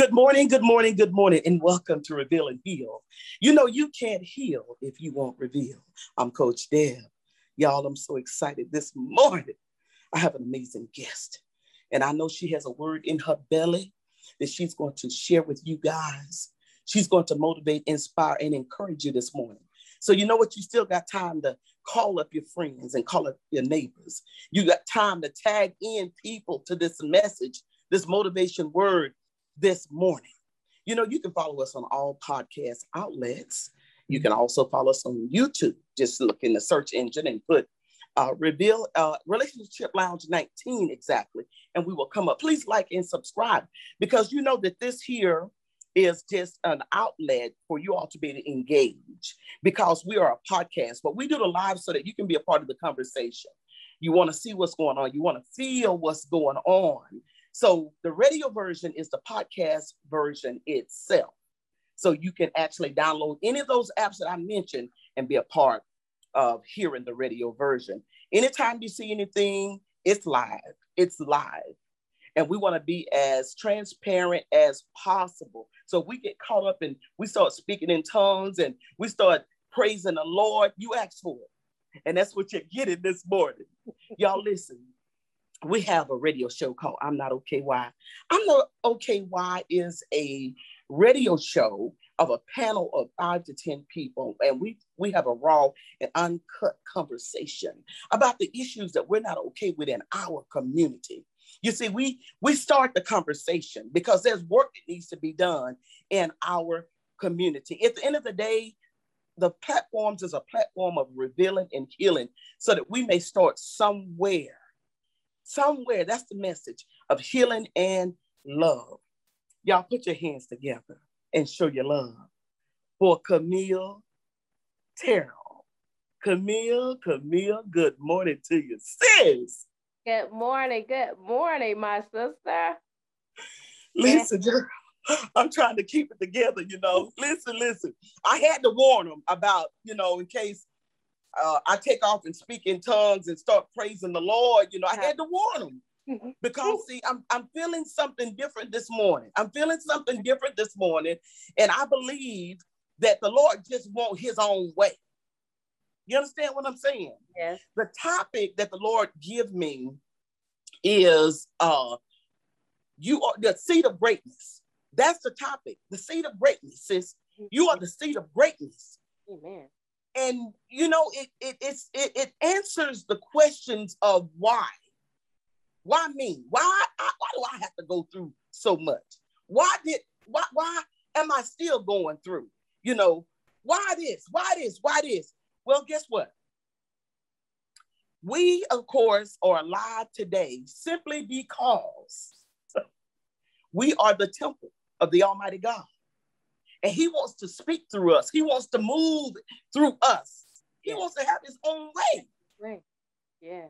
Good morning, good morning, good morning, and welcome to Reveal and Heal. You know, you can't heal if you won't reveal. I'm Coach Deb. Y'all, I'm so excited this morning. I have an amazing guest, and I know she has a word in her belly that she's going to share with you guys. She's going to motivate, inspire, and encourage you this morning. So, you know what? You still got time to call up your friends and call up your neighbors. You got time to tag in people to this message, this motivation word this morning. You know, you can follow us on all podcast outlets. You can also follow us on YouTube. Just look in the search engine and put uh, reveal uh, relationship lounge 19 exactly and we will come up please like and subscribe because you know that this here is just an outlet for you all to be to engage because we are a podcast but we do the live so that you can be a part of the conversation you want to see what's going on you want to feel what's going on so the radio version is the podcast version itself. So you can actually download any of those apps that I mentioned and be a part of hearing the radio version. Anytime you see anything, it's live. It's live. And we want to be as transparent as possible. So we get caught up and we start speaking in tongues and we start praising the Lord. You ask for it. And that's what you're getting this morning. Y'all listen, we have a radio show called I'm Not Okay Why. I'm Not Okay Why is a radio show of a panel of five to 10 people, and we, we have a raw and uncut conversation about the issues that we're not okay with in our community. You see, we, we start the conversation because there's work that needs to be done in our community. At the end of the day, the platforms is a platform of revealing and healing so that we may start somewhere Somewhere, that's the message of healing and love. Y'all put your hands together and show your love for Camille Terrell. Camille, Camille, good morning to you, sis. Good morning, good morning, my sister. Listen, girl, I'm trying to keep it together, you know. Listen, listen. I had to warn them about, you know, in case uh, I take off and speak in tongues and start praising the Lord, you know, I had to warn them mm-hmm. because see, I'm, I'm feeling something different this morning. I'm feeling something different this morning. And I believe that the Lord just want his own way. You understand what I'm saying? Yes. The topic that the Lord give me is uh you are the seed of greatness. That's the topic. The seed of greatness, sis. You are the seed of greatness. Amen and you know it it it, it answers the questions of why. Why me? Why I, why do i have to go through so much? Why did why why am i still going through you know? Why this? Why this? Why this? Well guess what? We of course are alive today simply because we are the temple of the almighty god and he wants to speak through us. He wants to move through us. He wants to have his own way. Right. Yeah.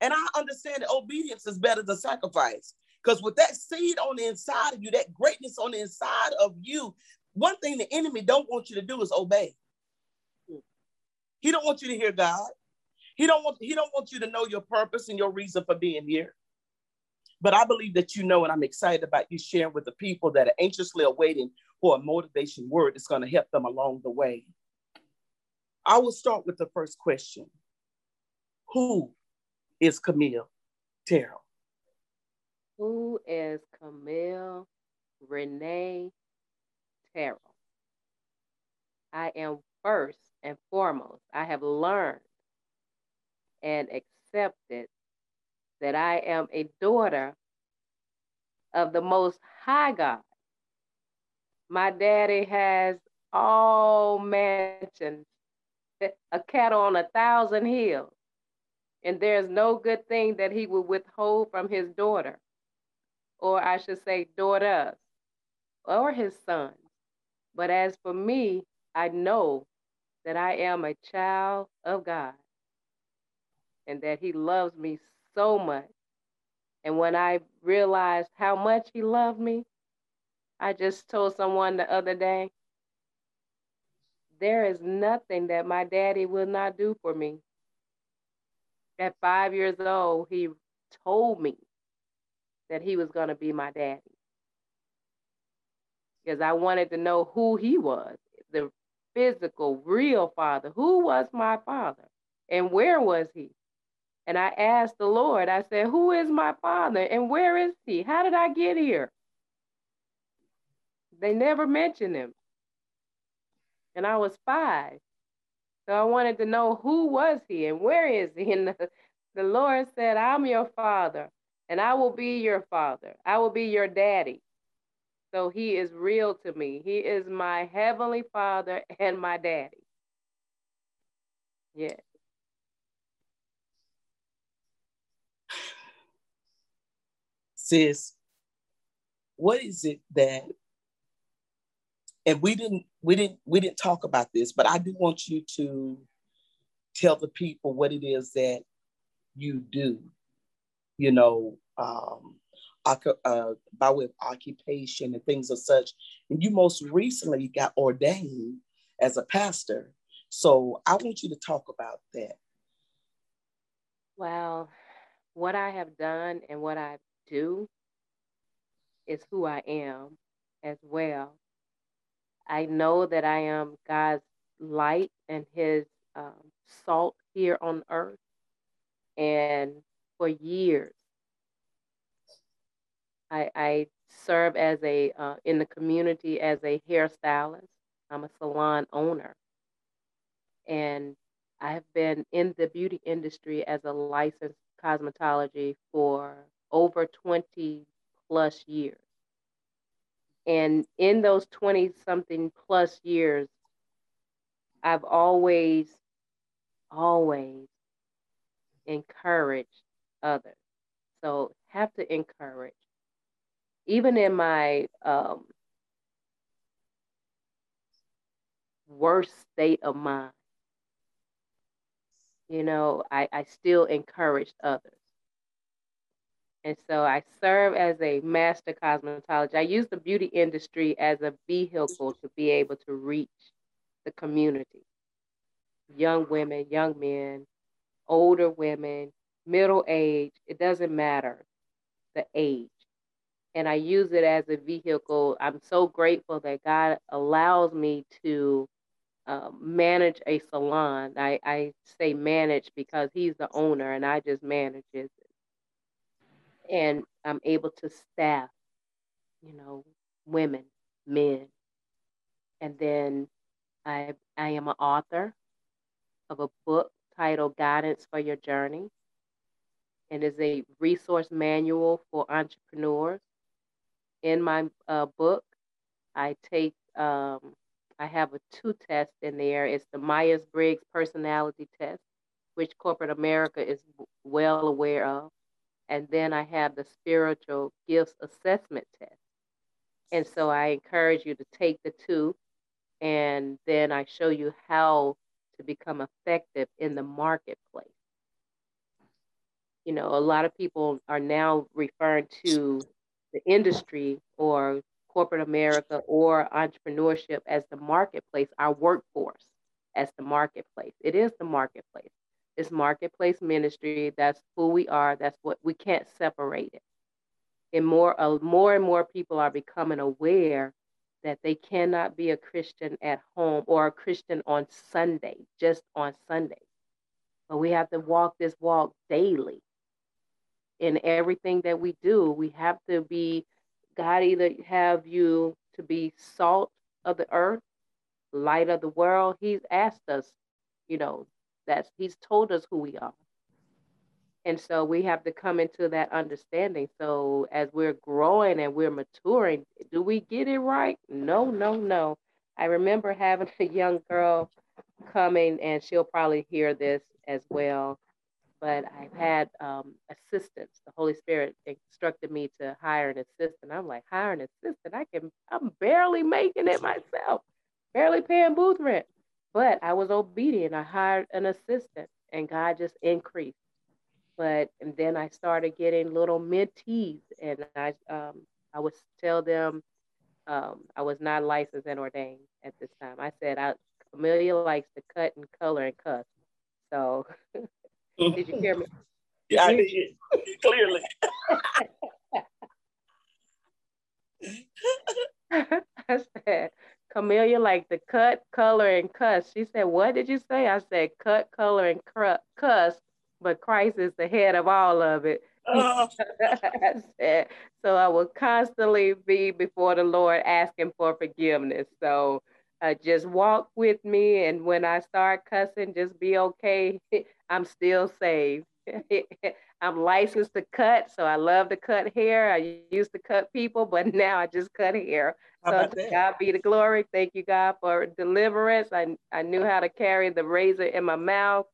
And I understand that obedience is better than sacrifice. Because with that seed on the inside of you, that greatness on the inside of you, one thing the enemy don't want you to do is obey. He don't want you to hear God. He don't want he don't want you to know your purpose and your reason for being here. But I believe that you know, and I'm excited about you sharing with the people that are anxiously awaiting for a motivation word that's going to help them along the way. I will start with the first question Who is Camille Terrell? Who is Camille Renee Terrell? I am first and foremost, I have learned and accepted that I am a daughter of the Most High God. My daddy has all mansions, a cattle on a thousand hills, and there's no good thing that he would withhold from his daughter, or I should say, daughters, or his sons. But as for me, I know that I am a child of God and that he loves me so much. And when I realized how much he loved me, I just told someone the other day, there is nothing that my daddy will not do for me. At five years old, he told me that he was going to be my daddy. because I wanted to know who he was, the physical, real father. Who was my father? And where was he? And I asked the Lord, I said, Who is my father and where is he? How did I get here? They never mentioned him. And I was five. So I wanted to know who was he and where is he? And the, the Lord said, I'm your father and I will be your father. I will be your daddy. So he is real to me. He is my heavenly father and my daddy. Yeah. Sis, what is it that and we didn't we didn't we didn't talk about this, but I do want you to tell the people what it is that you do. You know, um, uh, by way of occupation and things of such. And you most recently got ordained as a pastor. So I want you to talk about that. Well, what I have done and what I do is who I am as well. I know that I am God's light and his um, salt here on earth. And for years, I, I serve as a uh, in the community as a hairstylist. I'm a salon owner, and I have been in the beauty industry as a licensed cosmetology for over 20 plus years. And in those 20 something plus years, I've always, always encouraged others. So have to encourage even in my um, worst state of mind, you know, I, I still encouraged others. And so I serve as a master cosmetologist. I use the beauty industry as a vehicle to be able to reach the community young women, young men, older women, middle age, it doesn't matter the age and I use it as a vehicle. I'm so grateful that God allows me to uh, manage a salon. I, I say manage because He's the owner and I just manage it. And I'm able to staff, you know, women, men. And then I, I am an author of a book titled Guidance for Your Journey and is a resource manual for entrepreneurs in my uh, book, I take, um, I have a two test in there. It's the Myers Briggs personality test, which corporate America is well aware of. And then I have the spiritual gifts assessment test. And so I encourage you to take the two, and then I show you how to become effective in the marketplace. You know, a lot of people are now referring to the industry or corporate America or entrepreneurship as the marketplace, our workforce as the marketplace. It is the marketplace. It's marketplace ministry. That's who we are. That's what we can't separate it. And more, uh, more and more people are becoming aware that they cannot be a Christian at home or a Christian on Sunday, just on Sunday. But we have to walk this walk daily in everything that we do. We have to be, God either have you to be salt of the earth, light of the world. He's asked us, you know, that's He's told us who we are. And so we have to come into that understanding. So as we're growing and we're maturing, do we get it right? No, no, no. I remember having a young girl coming, and she'll probably hear this as well but I've had um, assistants. The Holy Spirit instructed me to hire an assistant. I'm like, hire an assistant? I can, I'm barely making it myself, barely paying booth rent. But I was obedient. I hired an assistant and God just increased. But, and then I started getting little mentees and I, um, I would tell them um, I was not licensed and ordained at this time. I said, I, Amelia likes to cut and color and cuss. So Did you hear me? Yeah, I did. Clearly. Camellia like the cut, color, and cuss. She said, What did you say? I said, Cut, color, and cr- cuss, but Christ is the head of all of it. Uh. I said, so I will constantly be before the Lord asking for forgiveness. So uh, just walk with me. And when I start cussing, just be okay. I'm still saved. I'm licensed to cut, so I love to cut hair. I used to cut people, but now I just cut hair. so God be the glory. Thank you, God, for deliverance. I, I knew how to carry the razor in my mouth.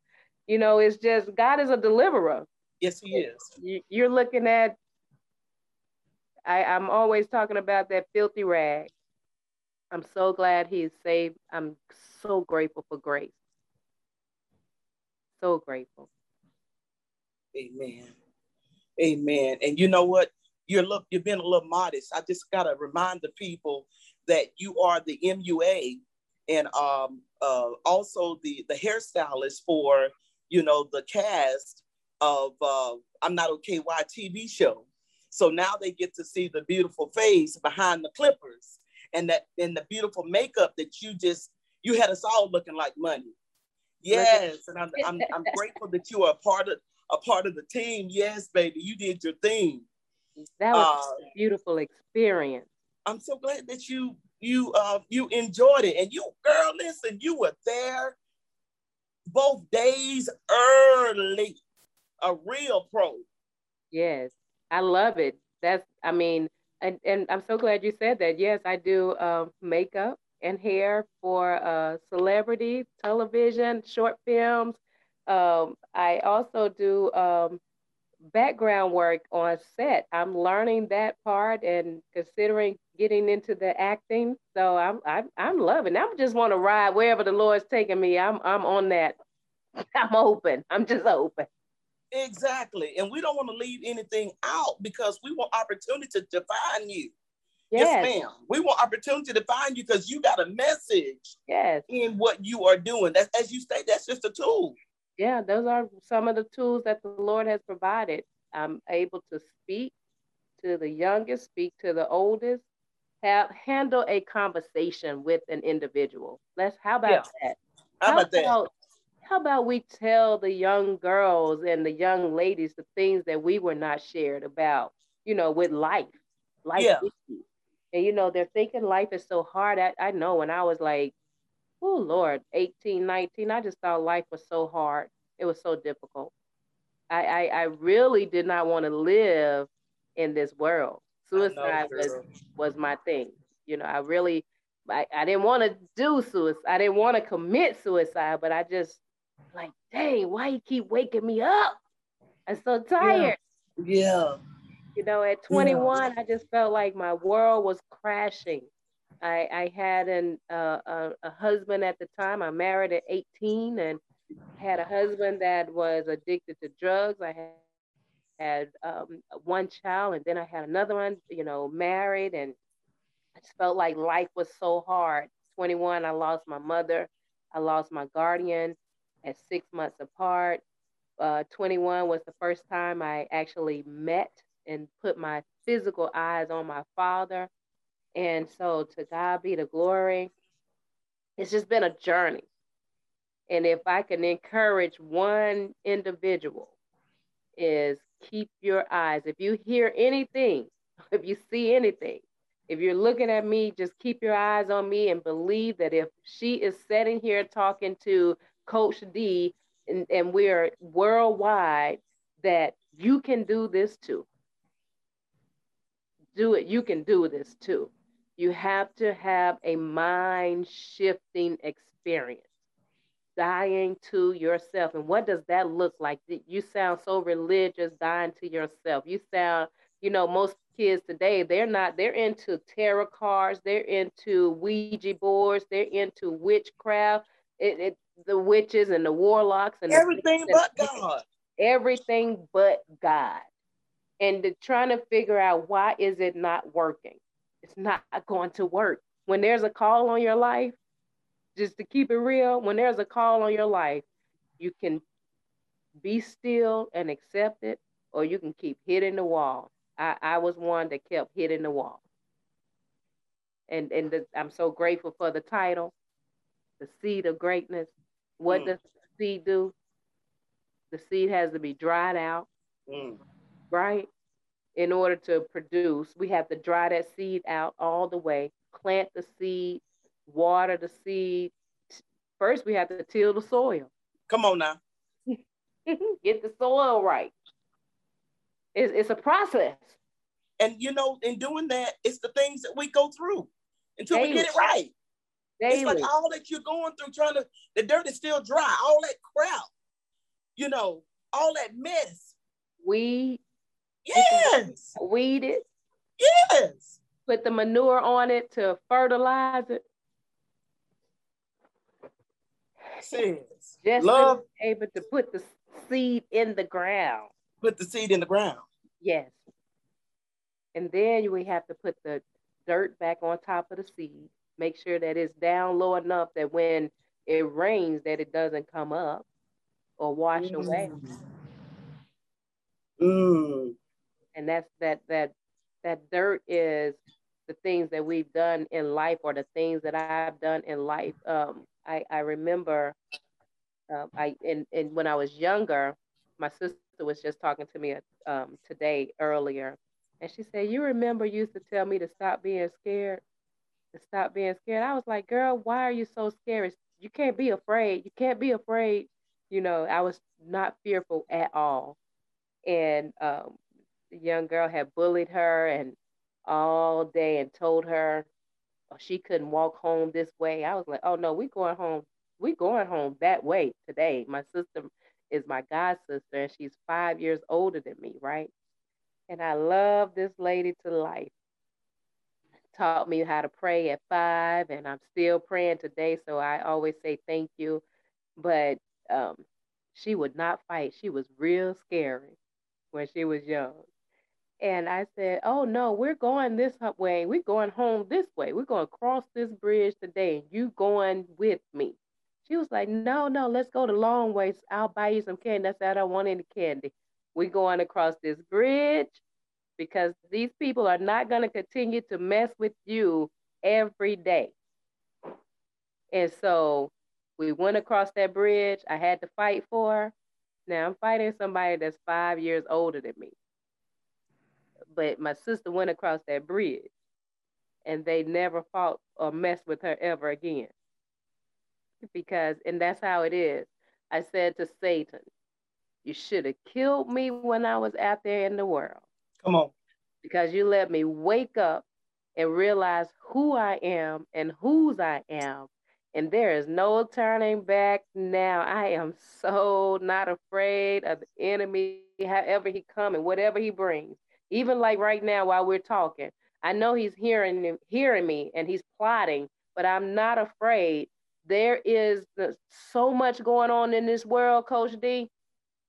You know, it's just God is a deliverer. Yes, He is. You, are looking at. I, I'm always talking about that filthy rag. I'm so glad He's saved. I'm so grateful for grace. So grateful. Amen. Amen. And you know what? You're look, you've been a little modest. I just gotta remind the people that you are the MUA and um, uh, also the the hairstylist for you know the cast of uh, I'm Not Okay Why TV show. So now they get to see the beautiful face behind the clippers and that and the beautiful makeup that you just you had us all looking like money. Yes, and I'm, I'm, I'm grateful that you are a part of a part of the team. Yes, baby, you did your thing. That was uh, a beautiful experience. I'm so glad that you you uh you enjoyed it. And you girl, listen, you were there both days early. A real pro. Yes, I love it. That's I mean, and, and I'm so glad you said that. Yes, I do uh, makeup and hair for uh, celebrity, television, short films, um, I also do um, background work on set. I'm learning that part and considering getting into the acting. So I'm I'm, I'm loving. I just want to ride wherever the Lord's taking me. I'm I'm on that. I'm open. I'm just open. Exactly, and we don't want to leave anything out because we want opportunity to define you. Yes. yes, ma'am. We want opportunity to find you because you got a message. Yes. In what you are doing. That's as you say, that's just a tool yeah, those are some of the tools that the Lord has provided. I'm able to speak to the youngest, speak to the oldest, have handle a conversation with an individual. Let's how about yeah. that? How, how about that? how about we tell the young girls and the young ladies the things that we were not shared about, you know, with life, life yeah. issues. And you know, they're thinking life is so hard. I, I know when I was like oh Lord, 18, 19, I just thought life was so hard. It was so difficult. I, I, I really did not want to live in this world. Suicide know, was, was my thing. You know, I really, I, I didn't want to do suicide. I didn't want to commit suicide, but I just like, dang, why you keep waking me up? I'm so tired. Yeah. yeah. You know, at 21, yeah. I just felt like my world was crashing. I, I had an, uh, a, a husband at the time. I married at 18 and had a husband that was addicted to drugs. I had, had um, one child and then I had another one, you know, married. And I just felt like life was so hard. 21, I lost my mother. I lost my guardian at six months apart. Uh, 21 was the first time I actually met and put my physical eyes on my father. And so to God be the glory. It's just been a journey. And if I can encourage one individual, is keep your eyes. If you hear anything, if you see anything, if you're looking at me, just keep your eyes on me and believe that if she is sitting here talking to Coach D and, and we're worldwide, that you can do this too. Do it, you can do this too. You have to have a mind shifting experience, dying to yourself. And what does that look like? You sound so religious, dying to yourself. You sound, you know, most kids today, they're not, they're into tarot cards, they're into Ouija boards, they're into witchcraft. It, it the witches and the warlocks and everything but God. Everything but God. And trying to figure out why is it not working? It's not going to work. When there's a call on your life, just to keep it real, when there's a call on your life, you can be still and accept it, or you can keep hitting the wall. I, I was one that kept hitting the wall. and and the, I'm so grateful for the title, the seed of greatness. What mm. does the seed do? The seed has to be dried out, mm. right? In order to produce, we have to dry that seed out all the way, plant the seed, water the seed. First, we have to till the soil. Come on now. Get the soil right. It's, it's a process. And you know, in doing that, it's the things that we go through until Daily. we get it right. Daily. It's like all that you're going through, trying to, the dirt is still dry, all that crap, you know, all that mess. Weed. Yes. Weed it. Yes. Put the manure on it to fertilize it. Says, Just love able to put the seed in the ground. Put the seed in the ground. Yes. And then we have to put the dirt back on top of the seed. Make sure that it's down low enough that when it rains that it doesn't come up or wash mm. away. Mm. And that's that that that dirt is the things that we've done in life or the things that I've done in life. Um, I, I remember um, I and, and when I was younger, my sister was just talking to me um, today earlier, and she said, "You remember you used to tell me to stop being scared, to stop being scared." I was like, "Girl, why are you so scared? You can't be afraid. You can't be afraid." You know, I was not fearful at all, and um, the young girl had bullied her and all day and told her oh, she couldn't walk home this way. I was like, "Oh no, we going home. We going home that way today." My sister is my god sister, and she's five years older than me, right? And I love this lady to life. Taught me how to pray at five, and I'm still praying today. So I always say thank you. But um, she would not fight. She was real scary when she was young. And I said, Oh no, we're going this way. We're going home this way. We're going to cross this bridge today. You going with me. She was like, No, no, let's go the long ways. I'll buy you some candy. I said, I don't want any candy. We're going across this bridge because these people are not going to continue to mess with you every day. And so we went across that bridge. I had to fight for her. Now I'm fighting somebody that's five years older than me. But my sister went across that bridge and they never fought or messed with her ever again. Because, and that's how it is. I said to Satan, you should have killed me when I was out there in the world. Come on. Because you let me wake up and realize who I am and whose I am. And there is no turning back now. I am so not afraid of the enemy, however he come and whatever he brings. Even like right now while we're talking, I know he's hearing hearing me and he's plotting, but I'm not afraid. There is so much going on in this world, Coach D.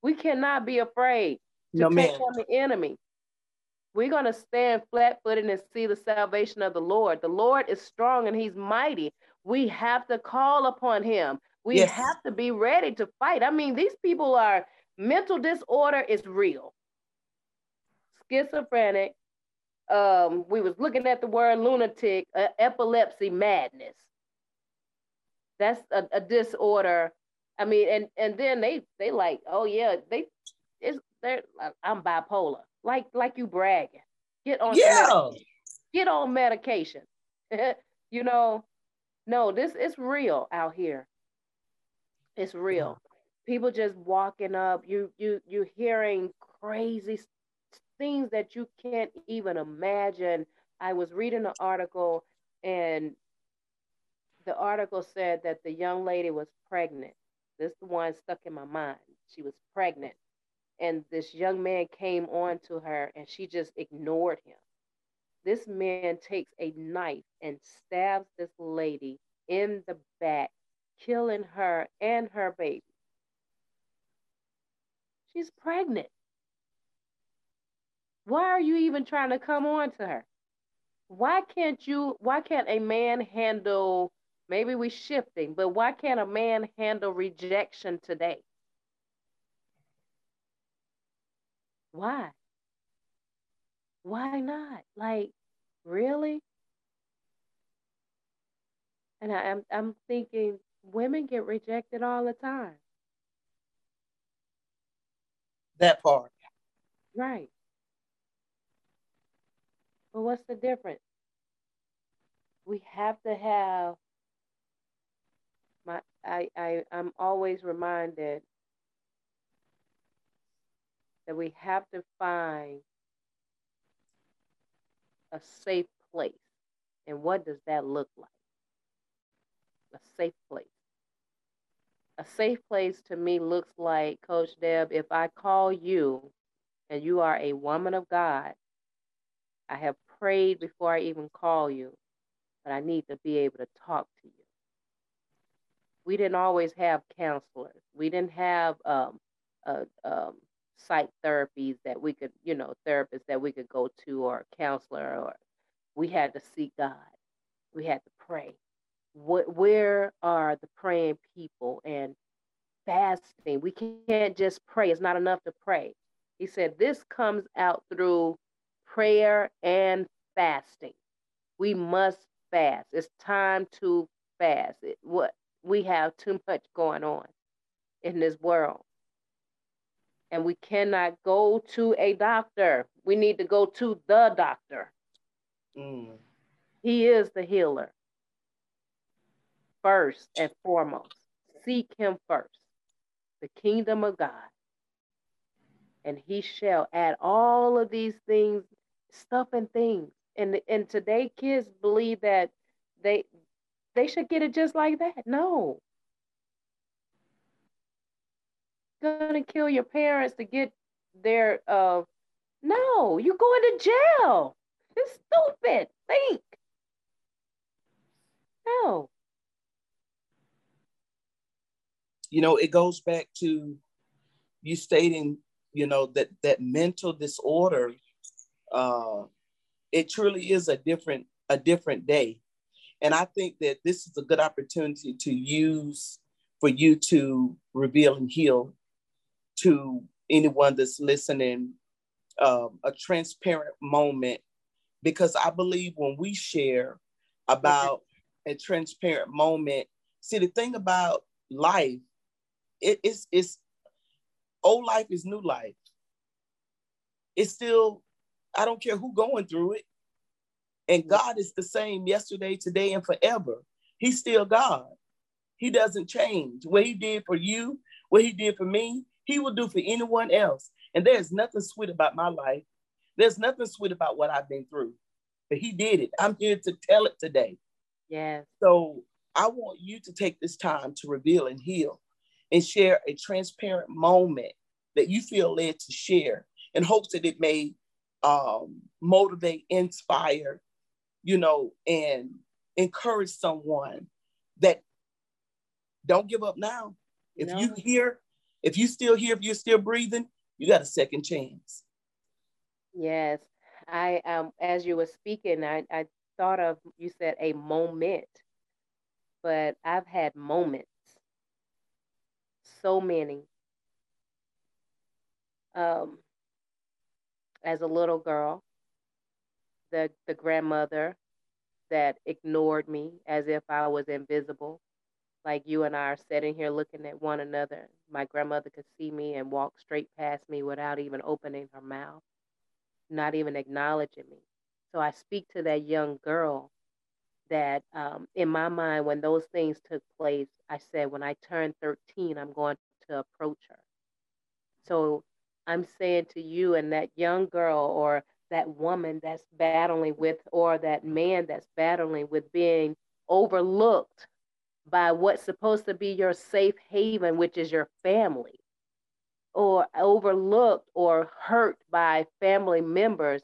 We cannot be afraid to no, take on the enemy. We're going to stand flat footed and see the salvation of the Lord. The Lord is strong and he's mighty. We have to call upon him. We yes. have to be ready to fight. I mean, these people are mental disorder is real. Schizophrenic. Um, we was looking at the word lunatic, uh, epilepsy, madness. That's a, a disorder I mean, and and then they they like, oh yeah, they it's they're I'm bipolar. Like like you bragging. Get on yeah. Get on medication. you know, no, this is real out here. It's real. People just walking up. You you you hearing crazy things that you can't even imagine. I was reading an article and the article said that the young lady was pregnant this the one stuck in my mind. She was pregnant, and this young man came on to her, and she just ignored him. This man takes a knife and stabs this lady in the back, killing her and her baby. She's pregnant. Why are you even trying to come on to her? Why can't you, why can't a man handle Maybe we're shifting, but why can't a man handle rejection today? Why? Why not? Like, really? And I, I'm I'm thinking women get rejected all the time. That part. Right. But what's the difference? We have to have my I, I I'm always reminded that we have to find a safe place. And what does that look like? A safe place. A safe place to me looks like, Coach Deb, if I call you and you are a woman of God, I have prayed before I even call you, but I need to be able to talk to you. We didn't always have counselors. We didn't have um, a, um, psych therapies that we could, you know, therapists that we could go to or counselor or we had to seek God. We had to pray. What, where are the praying people and fasting? We can't just pray. It's not enough to pray. He said this comes out through prayer and fasting. We must fast. It's time to fast. It, what we have too much going on in this world and we cannot go to a doctor. We need to go to the doctor. Mm. He is the healer. First and foremost, seek him first, the kingdom of God. And he shall add all of these things, stuff and things. And, and today kids believe that they they should get it just like that. No gonna kill your parents to get their uh no, you going to jail. It's stupid. Think. No. You know, it goes back to you stating, you know, that that mental disorder, uh, it truly is a different a different day. And I think that this is a good opportunity to use for you to reveal and heal to anyone that's listening um, a transparent moment because I believe when we share about a transparent moment, see the thing about life, it, it's it's old life is new life. It's still, I don't care who going through it. And God is the same yesterday, today, and forever. He's still God. He doesn't change. What he did for you, what he did for me, he will do for anyone else. And there's nothing sweet about my life. There's nothing sweet about what I've been through. But he did it. I'm here to tell it today. Yes. So I want you to take this time to reveal and heal and share a transparent moment that you feel led to share in hopes that it may um, motivate, inspire, you know, and encourage someone that don't give up now. If no. you hear if you still here, if you're still breathing, you got a second chance. Yes. I um as you were speaking, I, I thought of you said a moment, but I've had moments. So many. Um as a little girl, the the grandmother that ignored me as if I was invisible like you and I are sitting here looking at one another. My grandmother could see me and walk straight past me without even opening her mouth, not even acknowledging me. So I speak to that young girl that um, in my mind, when those things took place, I said, when I turn 13, I'm going to approach her. So I'm saying to you and that young girl or that woman that's battling with, or that man that's battling with being overlooked by what's supposed to be your safe haven, which is your family, or overlooked or hurt by family members,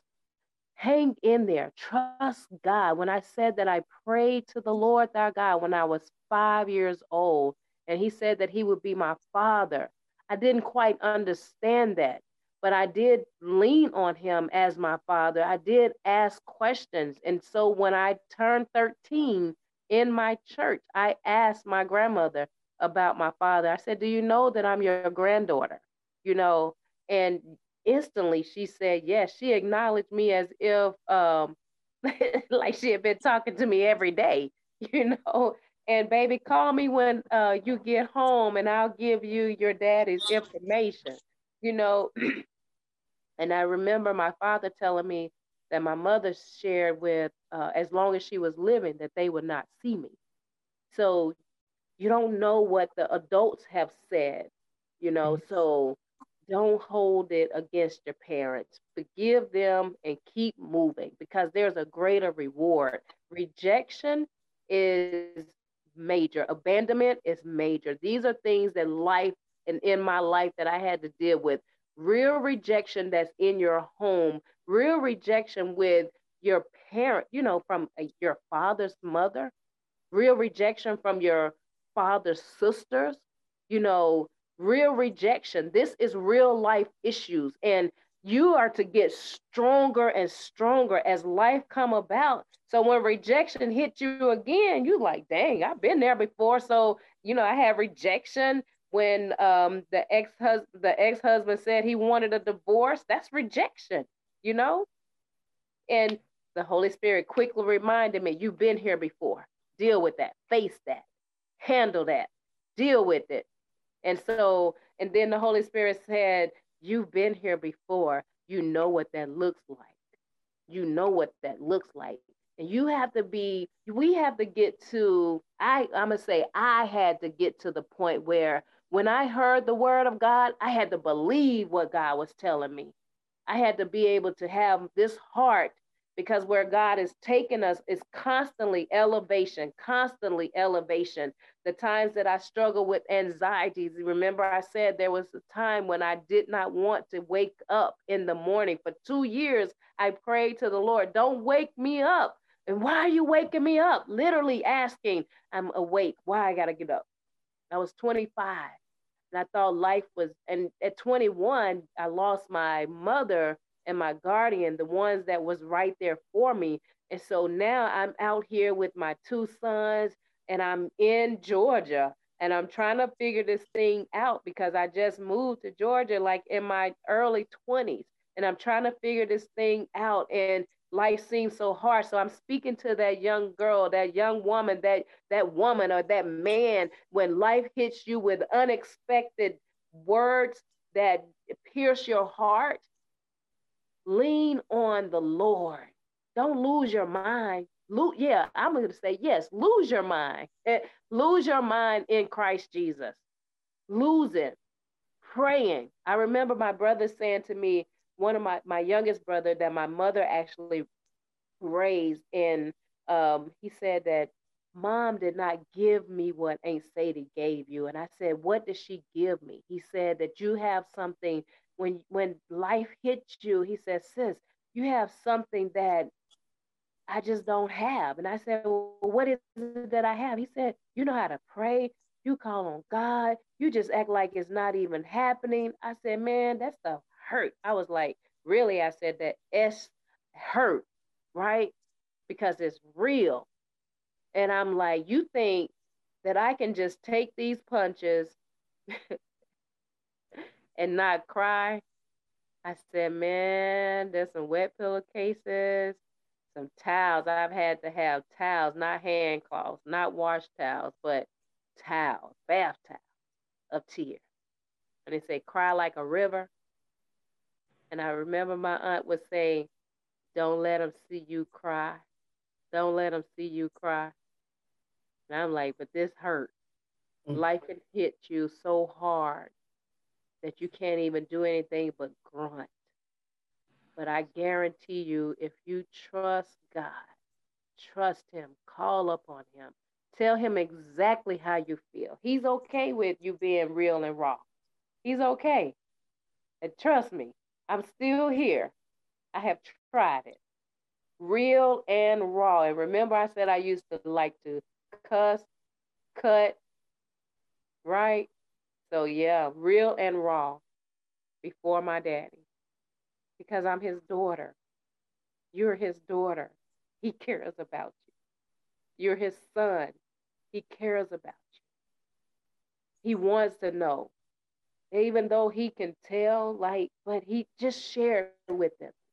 hang in there. Trust God. When I said that I prayed to the Lord our God when I was five years old, and he said that he would be my father, I didn't quite understand that. But I did lean on him as my father. I did ask questions. And so when I turned 13, in my church, I asked my grandmother about my father. I said, Do you know that I'm your granddaughter? You know, and instantly she said yes. She acknowledged me as if um like she had been talking to me every day. you know. And baby, call me when uh, you get home, and I'll give you your daddy's information, you know. and I remember my father telling me that my mother shared with, uh, as long as she was living, that they would not see me. So you don't know what the adults have said, you know. Mm-hmm. So don't hold it against your parents. Forgive them and keep moving because there's a greater reward. Rejection is major, abandonment is major. These are things that life and in my life that I had to deal with. Real rejection that's in your home, real rejection with your parent, you know, from a, your father's mother, real rejection from your father's sisters, you know, real rejection. This is real life issues. And you are to get stronger and stronger as life come about. So when rejection hits you again, you like, dang, I've been there before. So, you know, I had rejection when um, the ex the ex husband said he wanted a divorce. That's rejection, you know. And the Holy Spirit quickly reminded me, you've been here before. Deal with that. Face that. Handle that. Deal with it. And so, and then the Holy Spirit said, You've been here before. You know what that looks like. You know what that looks like. And you have to be, we have to get to, I, I'm going to say, I had to get to the point where when I heard the word of God, I had to believe what God was telling me. I had to be able to have this heart because where God is taking us is constantly elevation, constantly elevation. The times that I struggle with anxieties, remember I said there was a time when I did not want to wake up in the morning. For two years, I prayed to the Lord, don't wake me up. And why are you waking me up? Literally asking, I'm awake. Why I gotta get up? I was 25 and I thought life was, and at 21, I lost my mother and my guardian, the ones that was right there for me. And so now I'm out here with my two sons and I'm in Georgia and I'm trying to figure this thing out because I just moved to Georgia like in my early 20s and I'm trying to figure this thing out and life seems so hard so i'm speaking to that young girl that young woman that that woman or that man when life hits you with unexpected words that pierce your heart lean on the Lord. Don't lose your mind. Lo- yeah, I'm going to say yes. Lose your mind. Eh, lose your mind in Christ Jesus. Lose it. Praying. I remember my brother saying to me, one of my my youngest brother that my mother actually raised, and um, he said that mom did not give me what Aunt Sadie gave you. And I said, what did she give me? He said that you have something when when life hits you, he says, sis, you have something that I just don't have. And I said, well, what is it that I have? He said, you know how to pray. You call on God. You just act like it's not even happening. I said, man, that's the hurt. I was like, really? I said that S hurt, right? Because it's real. And I'm like, you think that I can just take these punches and not cry. I said, man, there's some wet pillowcases, some towels. I've had to have towels, not hand cloths, not wash towels, but towels, bath towels of tears. And they say, cry like a river. And I remember my aunt would say, don't let them see you cry. Don't let them see you cry. And I'm like, but this hurts. Mm-hmm. Life can hit you so hard that you can't even do anything but grunt. But I guarantee you, if you trust God, trust Him, call upon Him, tell Him exactly how you feel. He's okay with you being real and raw. He's okay. And trust me, I'm still here. I have tried it. Real and raw. And remember, I said I used to like to cuss, cut, right? So yeah, real and raw before my daddy. Because I'm his daughter. You're his daughter. He cares about you. You're his son. He cares about you. He wants to know. Even though he can tell, like, but he just share with them.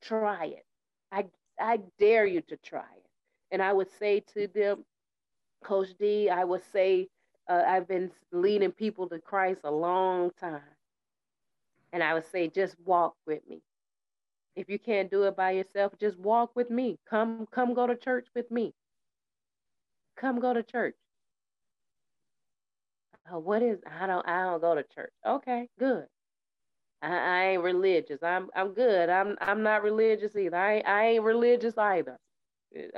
Try it. I I dare you to try it. And I would say to them, Coach D, I would say uh, I've been leading people to Christ a long time. And I would say, just walk with me. If you can't do it by yourself, just walk with me. Come, come go to church with me. Come go to church. Oh, what is I don't I don't go to church. Okay, good. I, I ain't religious. I'm I'm good. I'm I'm not religious either. I ain't, I ain't religious either.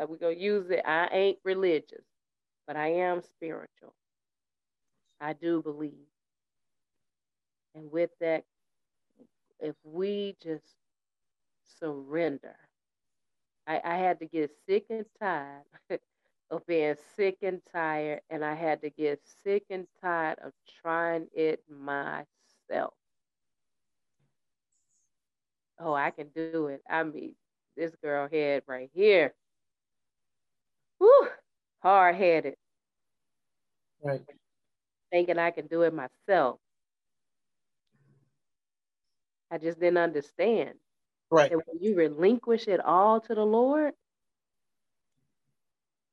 Uh, we gonna use it. I ain't religious, but I am spiritual. I do believe. And with that, if we just surrender, I, I had to get sick and tired of being sick and tired, and I had to get sick and tired of trying it myself. Oh, I can do it. I mean, this girl head right here. Whew, hard headed. Right. Thinking I can do it myself. I just didn't understand. Right. And when you relinquish it all to the Lord,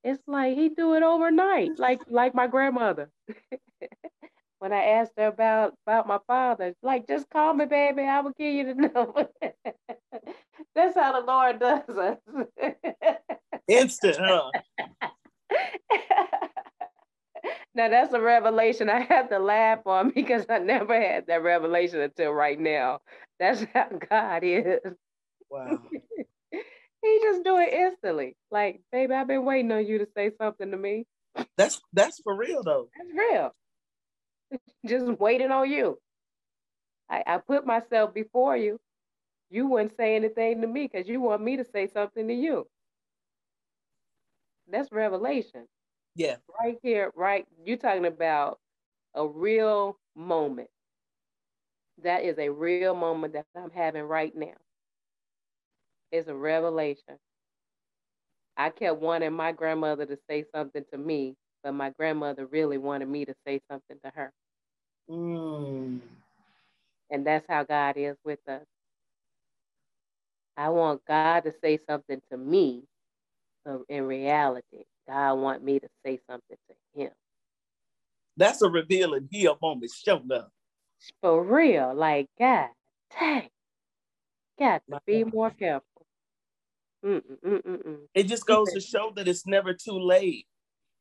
it's like he do it overnight, like like my grandmother. when I asked her about about my father, like just call me, baby, I will give you the number. That's how the Lord does us. Instant, huh? Now that's a revelation. I have to laugh on because I never had that revelation until right now. That's how God is. Wow. he just do it instantly. Like, baby, I've been waiting on you to say something to me. That's that's for real though. That's real. just waiting on you. I, I put myself before you. You wouldn't say anything to me because you want me to say something to you. That's revelation. Yeah. Right here, right. You're talking about a real moment. That is a real moment that I'm having right now. It's a revelation. I kept wanting my grandmother to say something to me, but my grandmother really wanted me to say something to her. Mm. And that's how God is with us. I want God to say something to me, in reality, God want me to say something to him. That's a revealing heal moment showing up. For real, like God, dang, got to be more careful. Mm-mm-mm-mm. It just goes to show that it's never too late,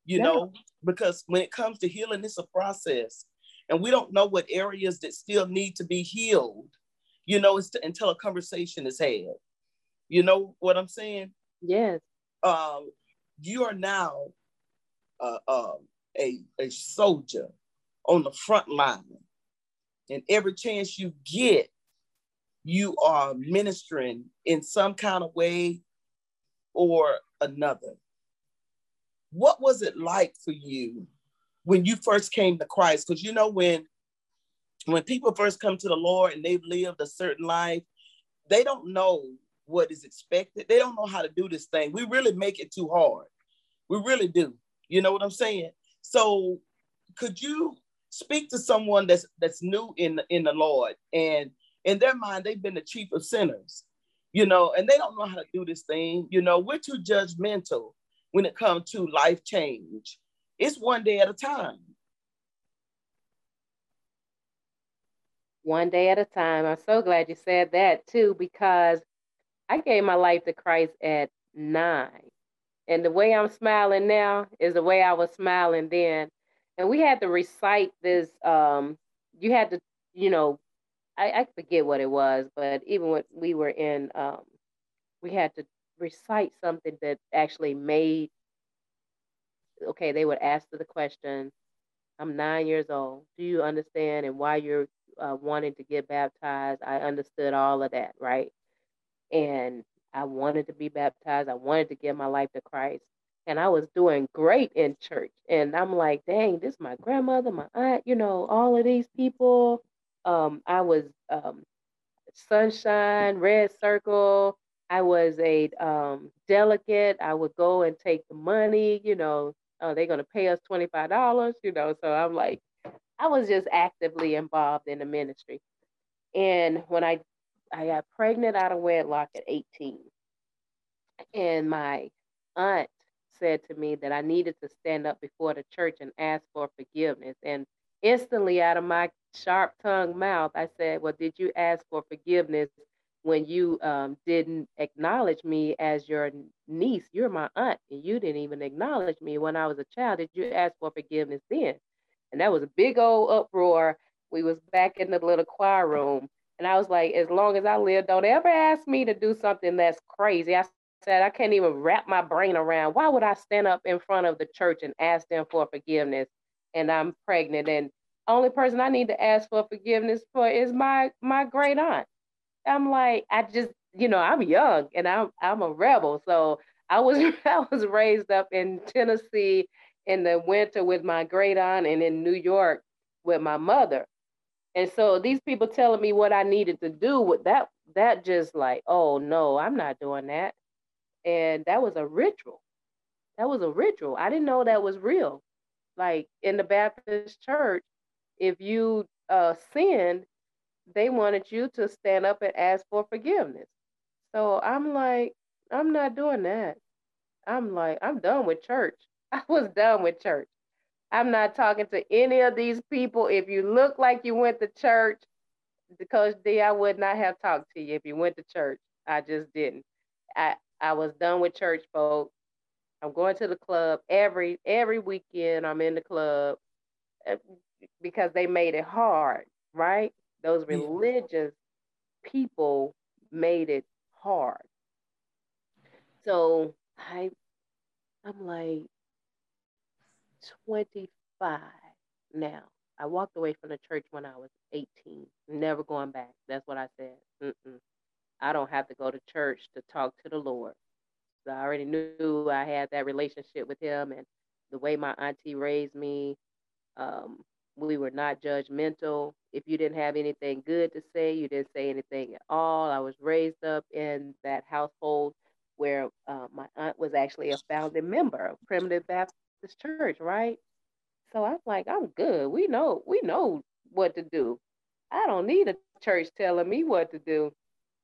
you no. know, because when it comes to healing, it's a process. And we don't know what areas that still need to be healed, you know, to, until a conversation is had. You know what I'm saying? Yes. Um, you are now uh, uh, a, a soldier on the front line. And every chance you get, you are ministering in some kind of way or another. What was it like for you when you first came to Christ? Because you know, when when people first come to the Lord and they've lived a certain life, they don't know what is expected. They don't know how to do this thing. We really make it too hard. We really do. You know what I'm saying? So could you speak to someone that's that's new in in the Lord and in their mind they've been the chief of sinners, you know, and they don't know how to do this thing. You know, we're too judgmental when it comes to life change. It's one day at a time. One day at a time. I'm so glad you said that too, because I gave my life to Christ at nine. And the way I'm smiling now is the way I was smiling then. And we had to recite this. Um, you had to, you know, I, I forget what it was, but even when we were in, um, we had to recite something that actually made. Okay, they would ask the question. I'm nine years old. Do you understand and why you're uh, wanting to get baptized? I understood all of that, right? And I wanted to be baptized. I wanted to give my life to Christ. And I was doing great in church. And I'm like, dang, this is my grandmother, my aunt, you know, all of these people. Um, I was um, Sunshine, Red Circle. I was a um, delegate. I would go and take the money, you know, oh, they're going to pay us $25, you know. So I'm like, I was just actively involved in the ministry. And when I I got pregnant out of wedlock at 18. And my aunt said to me that I needed to stand up before the church and ask for forgiveness. And instantly, out of my sharp tongued mouth, I said, Well, did you ask for forgiveness when you um, didn't acknowledge me as your niece? You're my aunt, and you didn't even acknowledge me when I was a child. Did you ask for forgiveness then? And that was a big old uproar. We was back in the little choir room. And I was like, as long as I live, don't ever ask me to do something that's crazy. I said, I can't even wrap my brain around why would I stand up in front of the church and ask them for forgiveness? And I'm pregnant. And only person I need to ask for forgiveness for is my my great aunt. I'm like, I just, you know, I'm young and I'm I'm a rebel. So I was I was raised up in Tennessee in the winter with my great aunt and in New York with my mother. And so these people telling me what I needed to do with that that just like, oh no, I'm not doing that. And that was a ritual. That was a ritual. I didn't know that was real. Like in the Baptist church, if you uh, sinned, they wanted you to stand up and ask for forgiveness. So I'm like, I'm not doing that. I'm like, I'm done with church. I was done with church. I'm not talking to any of these people. If you look like you went to church, Coach D, I would not have talked to you if you went to church. I just didn't. I I was done with church, folks. I'm going to the club every every weekend. I'm in the club eh, because they made it hard, right? Those religious people made it hard. So I I'm like 25 now. I walked away from the church when I was 18, never going back. That's what I said. Mm-mm. I don't have to go to church to talk to the Lord. So I already knew I had that relationship with Him, and the way my auntie raised me, um, we were not judgmental. If you didn't have anything good to say, you didn't say anything at all. I was raised up in that household where uh, my aunt was actually a founding member of Primitive Baptist This church, right? So I'm like, I'm good. We know, we know what to do. I don't need a church telling me what to do.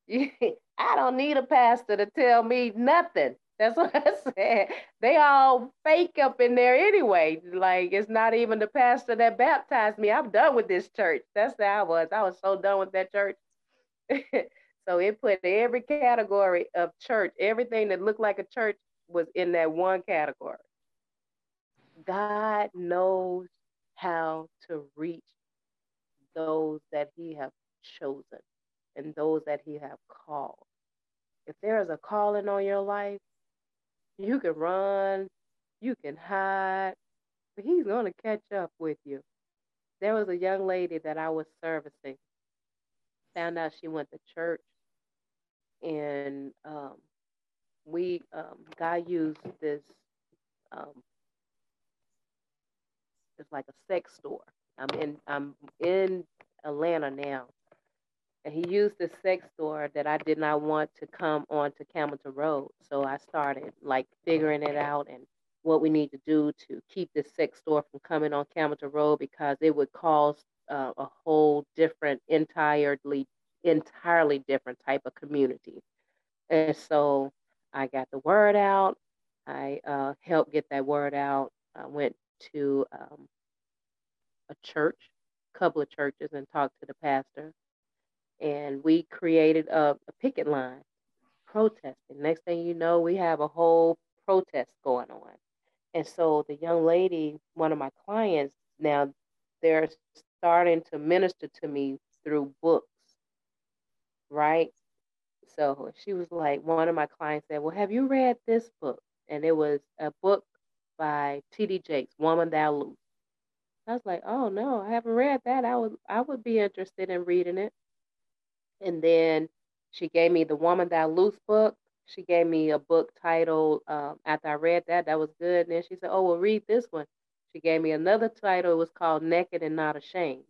I don't need a pastor to tell me nothing. That's what I said. They all fake up in there anyway. Like it's not even the pastor that baptized me. I'm done with this church. That's how I was. I was so done with that church. so it put every category of church, everything that looked like a church was in that one category. God knows how to reach those that he have chosen and those that he have called. If there is a calling on your life, you can run, you can hide, but he's going to catch up with you. There was a young lady that I was servicing. Found out she went to church, and um, we um, God used this. Um, it's like a sex store. I'm in I'm in Atlanta now, and he used the sex store that I did not want to come onto Campbellton Road. So I started like figuring it out and what we need to do to keep this sex store from coming on Campbellton Road because it would cause uh, a whole different, entirely, entirely different type of community. And so I got the word out. I uh, helped get that word out. I went to um, a church, a couple of churches, and talked to the pastor and we created a, a picket line protesting. Next thing you know, we have a whole protest going on. And so the young lady, one of my clients, now they're starting to minister to me through books, right? So she was like, one of my clients said, Well, have you read this book? And it was a book by T.D. Jakes, Woman Thou Loose. I was like, Oh no, I haven't read that. I would I would be interested in reading it. And then she gave me the Woman Thou Loose book. She gave me a book titled, um, after I read that, that was good. And then she said, Oh, well, read this one. She gave me another title. It was called Naked and Not Ashamed.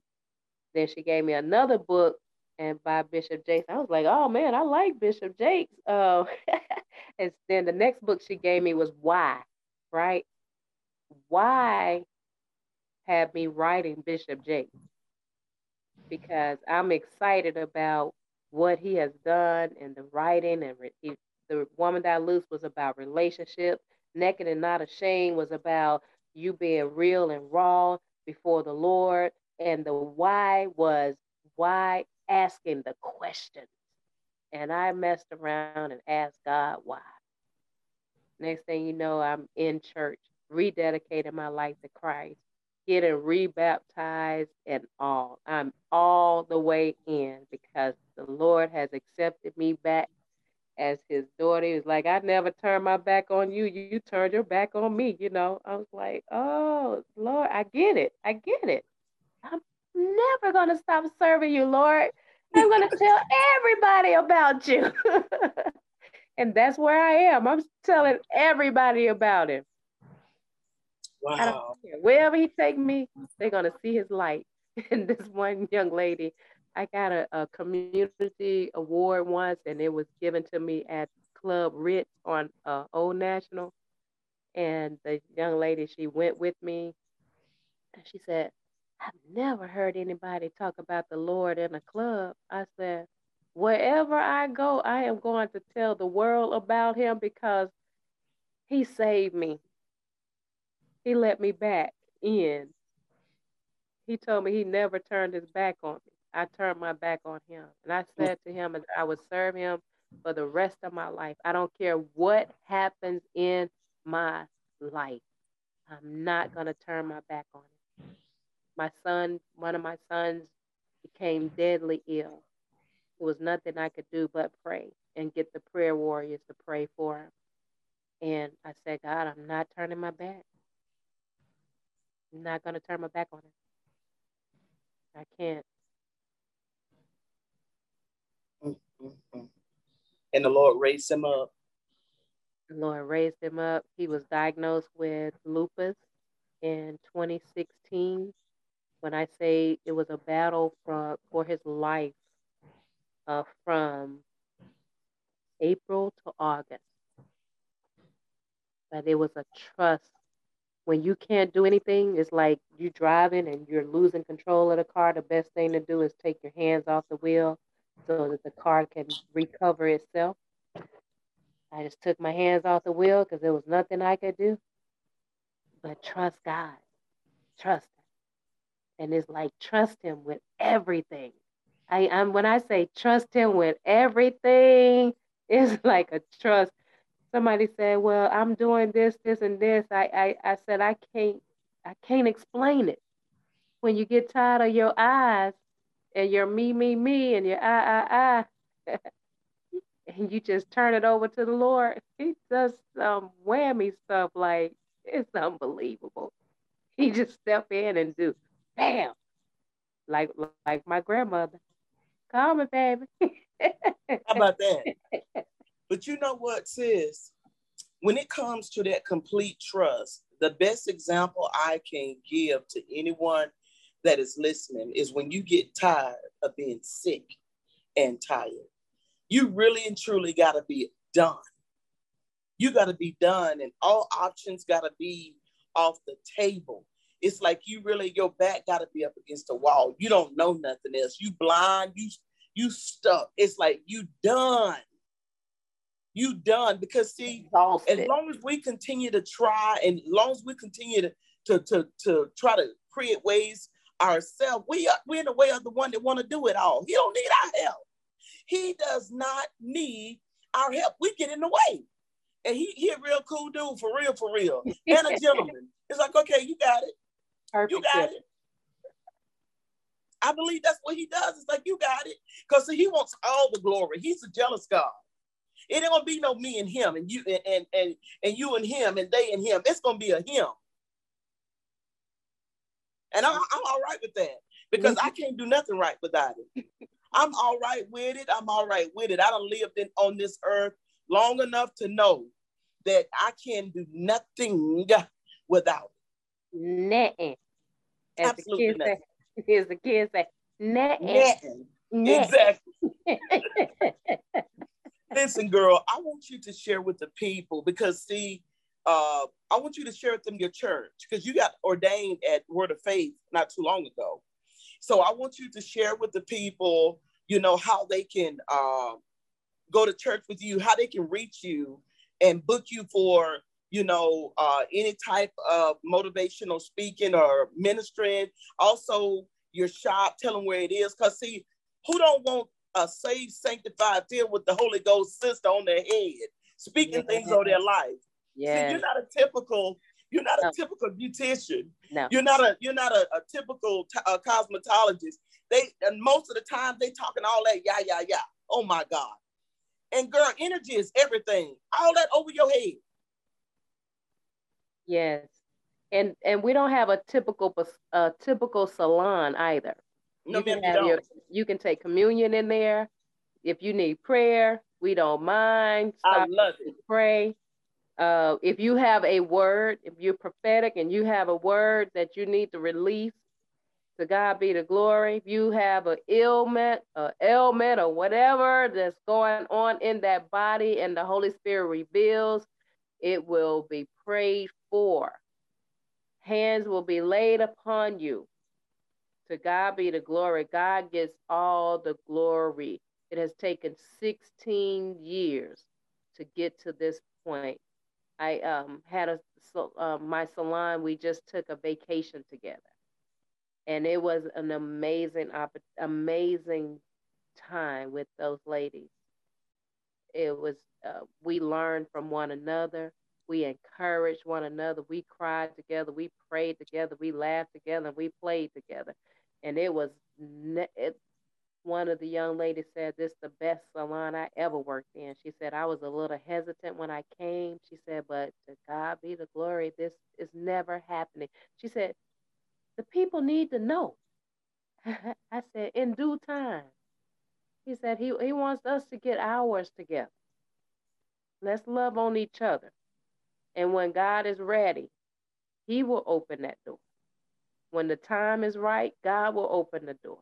Then she gave me another book and by Bishop Jakes. I was like, oh man, I like Bishop Jakes. Uh, and then the next book she gave me was Why, right? Why had me writing Bishop Jakes? Because I'm excited about what he has done and the writing and re- he, the woman that loose was about relationship Naked and Not Ashamed was about you being real and raw before the Lord. And the why was why asking the questions. And I messed around and asked God why. Next thing you know, I'm in church, rededicating my life to Christ, getting rebaptized and all. I'm all the way in because the Lord has accepted me back as his daughter. He was like, I never turned my back on you. You, you turned your back on me, you know. I was like, oh, Lord, I get it. I get it. I'm never going to stop serving you, Lord. I'm going to tell everybody about you. and that's where I am. I'm telling everybody about him. Wow. Wherever he take me, they're to see his light. And this one young lady, I got a, a community award once, and it was given to me at Club Ritz on uh, Old National. And the young lady, she went with me, and she said, "I've never heard anybody talk about the Lord in a club." I said, "Wherever I go, I am going to tell the world about Him because He saved me. He let me back in. He told me He never turned His back on me." I turned my back on him. And I mm. said to him, I would serve him for the rest of my life. I don't care what happens in my life. I'm not going to turn my back on him. My son, one of my sons, became deadly ill. It was nothing I could do but pray and get the prayer warriors to pray for him. And I said, God, I'm not turning my back. I'm not going to turn my back on him. I can't. And the Lord raised him up. The Lord raised him up. He was diagnosed with lupus in 2016. When I say it was a battle for, for his life uh, from April to August. But it was a trust. When you can't do anything, it's like you're driving and you're losing control of the car. The best thing to do is take your hands off the wheel so that the car can recover itself. I just took my hands off the wheel because there was nothing I could do. But trust God, trust Him. And it's like trust Him with everything. I, I'm when I say trust Him with everything, it's like a trust. Somebody said, "Well, I'm doing this, this, and this." I, I, I said, "I can't, I can't explain it." When you get tired of your eyes, and your me, me, me, and your I, I, I, and you just turn it over to the Lord, He does some whammy stuff like it's unbelievable. He just step in and do, bam, like like my grandmother. Call me, baby. How about that? But you know what, sis? When it comes to that complete trust, the best example I can give to anyone that is listening is when you get tired of being sick and tired. You really and truly got to be done. You got to be done, and all options got to be off the table. It's like you really your back got to be up against the wall. You don't know nothing else. You blind. You you stuck. It's like you done. You done because see, Exhausted. as long as we continue to try, and as long as we continue to to to, to try to create ways ourselves. We are we're in the way of the one that want to do it all. He don't need our help. He does not need our help. We get in the way. And he, he a real cool dude for real, for real. And a gentleman. It's like, okay, you got it. Perfect. You got it. I believe that's what he does. It's like you got it. Because he wants all the glory. He's a jealous God. It ain't gonna be no me and him and you and, and and and you and him and they and him. It's gonna be a him. And I'm, I'm all right with that because I can't do nothing right without it. I'm all right with it. I'm all right with it. I don't live in, on this earth long enough to know that I can do nothing without it. Nothing. As Absolutely the nothing. Say, as the kids say, nothing. Exactly. Listen, girl, I want you to share with the people because see, uh, I want you to share with them your church because you got ordained at Word of Faith not too long ago. So I want you to share with the people, you know, how they can uh, go to church with you, how they can reach you and book you for, you know, uh, any type of motivational speaking or ministering. Also, your shop, tell them where it is. Because, see, who don't want a saved, sanctified, filled with the Holy Ghost sister on their head, speaking yeah. things of their life? Yeah. See, you're not a typical you're not no. a typical beautician. No. You're not a you're not a, a typical t- a cosmetologist. They and most of the time they talking all that yeah yeah yeah. Oh my God. And girl, energy is everything. All that over your head. Yes. And and we don't have a typical a typical salon either. No, you can have you, your, you can take communion in there. If you need prayer, we don't mind. Stop I love it. Pray. Uh, if you have a word, if you're prophetic and you have a word that you need to release, to God be the glory. If you have an ailment, a ailment, or whatever that's going on in that body, and the Holy Spirit reveals, it will be prayed for. Hands will be laid upon you. To God be the glory. God gets all the glory. It has taken 16 years to get to this point. I um, had a so, uh, my salon. We just took a vacation together, and it was an amazing, amazing time with those ladies. It was uh, we learned from one another. We encouraged one another. We cried together. We prayed together. We laughed together. We played together, and it was ne- it, one of the young ladies said, This is the best salon I ever worked in. She said, I was a little hesitant when I came. She said, But to God be the glory, this is never happening. She said, The people need to know. I said, In due time. He said, he, he wants us to get ours together. Let's love on each other. And when God is ready, He will open that door. When the time is right, God will open the door.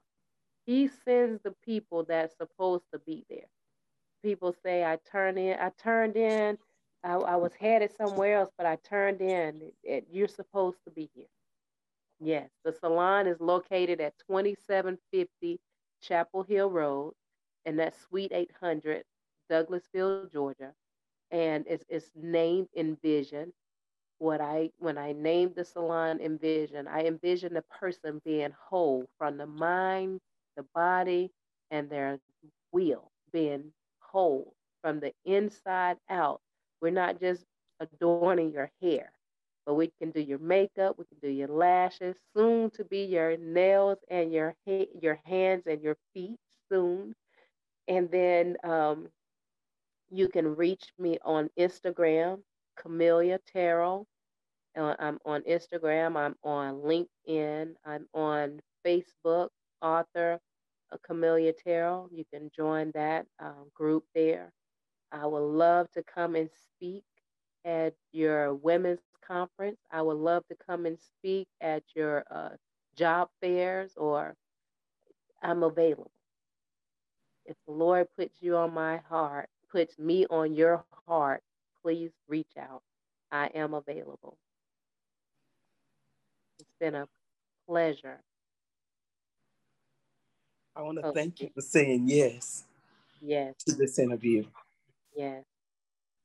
He sends the people that's supposed to be there. People say, I turned in, I turned in, I, I was headed somewhere else, but I turned in. It, it, you're supposed to be here. Yes, the salon is located at 2750 Chapel Hill Road, and that's Suite 800, Douglasville, Georgia. And it's, it's named Envision. What I when I named the salon Envision, I envision the person being whole from the mind the body and their will being whole from the inside out. We're not just adorning your hair, but we can do your makeup, we can do your lashes, soon to be your nails and your ha- your hands and your feet soon. And then um, you can reach me on Instagram, Camellia Terrell. Uh, I'm on Instagram. I'm on LinkedIn. I'm on Facebook, author uh, Camellia Terrell. You can join that um, group there. I would love to come and speak at your women's conference. I would love to come and speak at your uh, job fairs, or I'm available. If the Lord puts you on my heart, puts me on your heart, please reach out. I am available. It's been a pleasure I want to oh, thank you for saying yes. Yes. To this interview. Yes.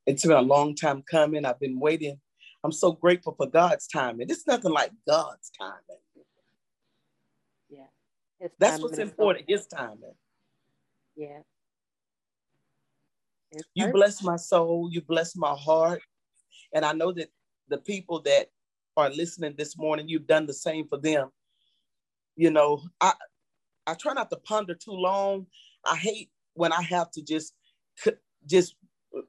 It's been a long time coming. I've been waiting. I'm so grateful for God's timing. It's nothing like God's timing. Yeah. His That's what's important, so his timing. Yeah. you bless my soul, you bless my heart. And I know that the people that are listening this morning, you've done the same for them. You know, I I try not to ponder too long. I hate when I have to just just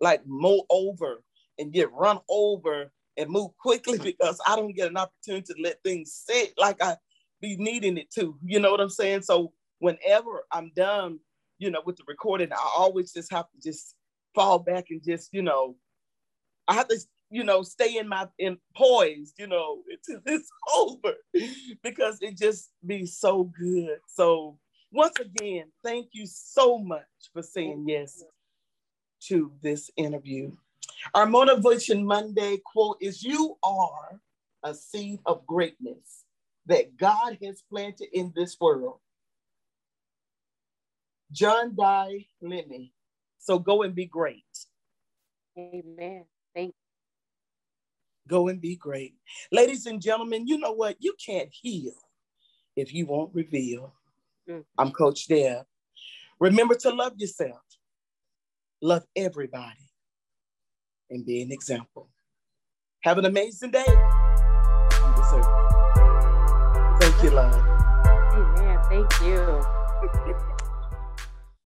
like mow over and get run over and move quickly because I don't get an opportunity to let things sit like I be needing it to. You know what I'm saying? So whenever I'm done, you know, with the recording, I always just have to just fall back and just, you know, I have to you know, stay in my in poised, you know, until it's over because it just be so good. So once again, thank you so much for saying yes to this interview. Our Motivation Monday quote is You are a seed of greatness that God has planted in this world. John Di Lemme. So go and be great. Amen. Thank Go and be great. Ladies and gentlemen, you know what? You can't heal if you won't reveal. Mm. I'm Coach Deb. Remember to love yourself, love everybody, and be an example. Have an amazing day. You deserve it. Thank you, love. Amen. Thank you.